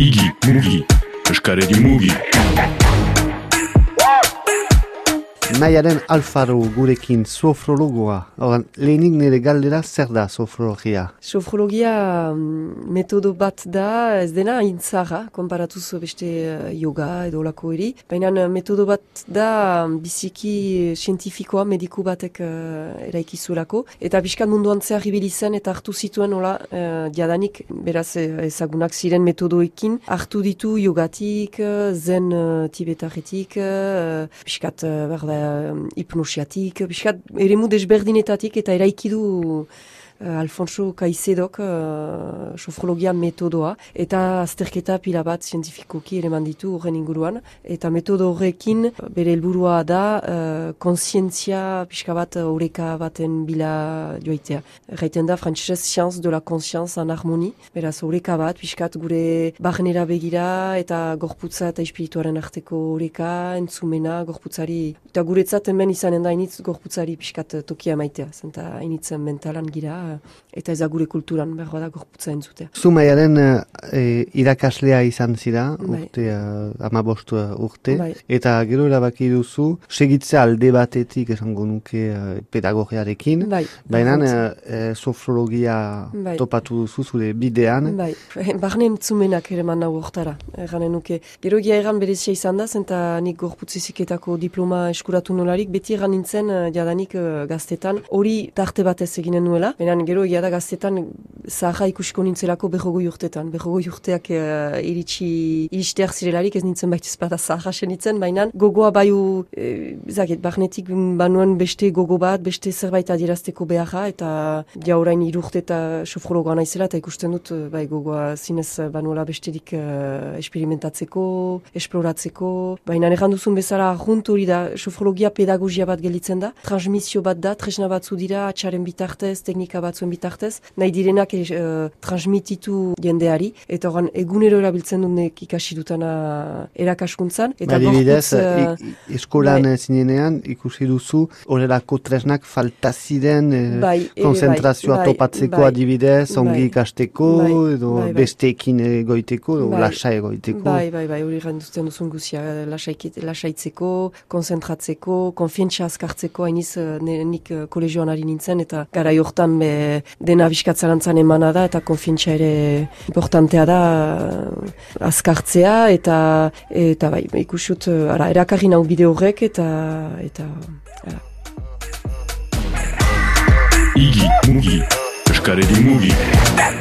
Igi, mugi, eskaredi mugi. Maiaren Alfaro gurekin sofrologoa. Horan, lehenik nire galdera zer da sofrologia? Sofrologia mm, metodo bat da, ez dena intzara, konparatuz beste eh, yoga edo lako eri. Baina eh, metodo bat da mm, biziki zientifikoa mediku batek uh, eraikizulako. Eta biskat munduan zehar ibili zen eta hartu zituen hola uh, diadanik, beraz ezagunak ziren metodoekin. Hartu ditu yogatik, zen uh, tibetaretik, uh, biskat uh, berda hipnosiatik, biskat ere mu desberdinetatik eta eraikidu Alfonso Caizedok uh, sofrologia metodoa eta azterketa pila bat zientifikoki ere manditu horren inguruan. Eta metodo horrekin bere helburua da uh, konsientzia pixka bat horreka baten bila joaitea. Gaiten da frantzesez science de la conscience en harmoni, beraz horreka bat pixkat gure barnera begira eta gorputza eta espirituaren arteko horreka, entzumena, gorputzari. Eta guretzat hemen izanen da initz gorputzari pixkat tokia maitea, zenta initz mentalan gira eta ez gure kulturan behar bada gorputza entzute. Zumaiaren e, irakaslea izan zira, bai. urte, urte, bai. eta gero erabaki duzu, segitze alde batetik esango nuke pedagogiarekin, bai. baina uh, sofrologia bai. topatu duzu zure bidean. Bai, barne entzumenak ere man nahu ortara, erranen nuke. Gero gia erran berezia izan da, zenta nik gorputziziketako diploma eskuratu nolarik, beti erran nintzen, jadanik gaztetan, hori tarte batez eginen nuela, baina gero egia da gaztetan zaharra ikusiko nintzelako behogoi urtetan. Behogoi urteak uh, iritsi iristeak zirelarik ez nintzen baita ezpada zaharra senitzen, baina gogoa baiu, e, zaket, barnetik banuen beste gogo bat, beste zerbait adierazteko beharra, eta jaurain irurte eta sofrologoa naizela, eta ikusten dut eh, bai gogoa zinez banuela besterik uh, esperimentatzeko, esploratzeko, baina erran duzun bezala junt hori da, sofrologia pedagogia bat gelitzen da, transmisio bat da, tresna batzu dira, atxaren bitartez, teknika bat batzuen bitartez, nahi direnak uh, transmititu jendeari, eta horan egunero erabiltzen dut ikasi dutana erakaskuntzan. Eta Adibidez, uh, eskolan bai. zinenean ikusi duzu, horrelako tresnak faltaziren eh, bai, konzentrazioa bai, topatzeko bai, adibidez, ongi bai, ikasteko, bai, edo bai, bai. besteekin egoiteko, edo bai, lasai egoiteko. Bai, bai, bai, hori renduzten duzun guzia, lasaitzeko, konzentratzeko, konfientza azkartzeko, hainiz nik kolegioan ari nintzen, eta gara jortan be dena biskatzarantzan emana da eta konfientza ere importantea da uh, azkartzea eta eta bai, ikusut, uh, ara, erakarri nau bide horrek eta eta ara. Igi, mugi, eskaredi mugi.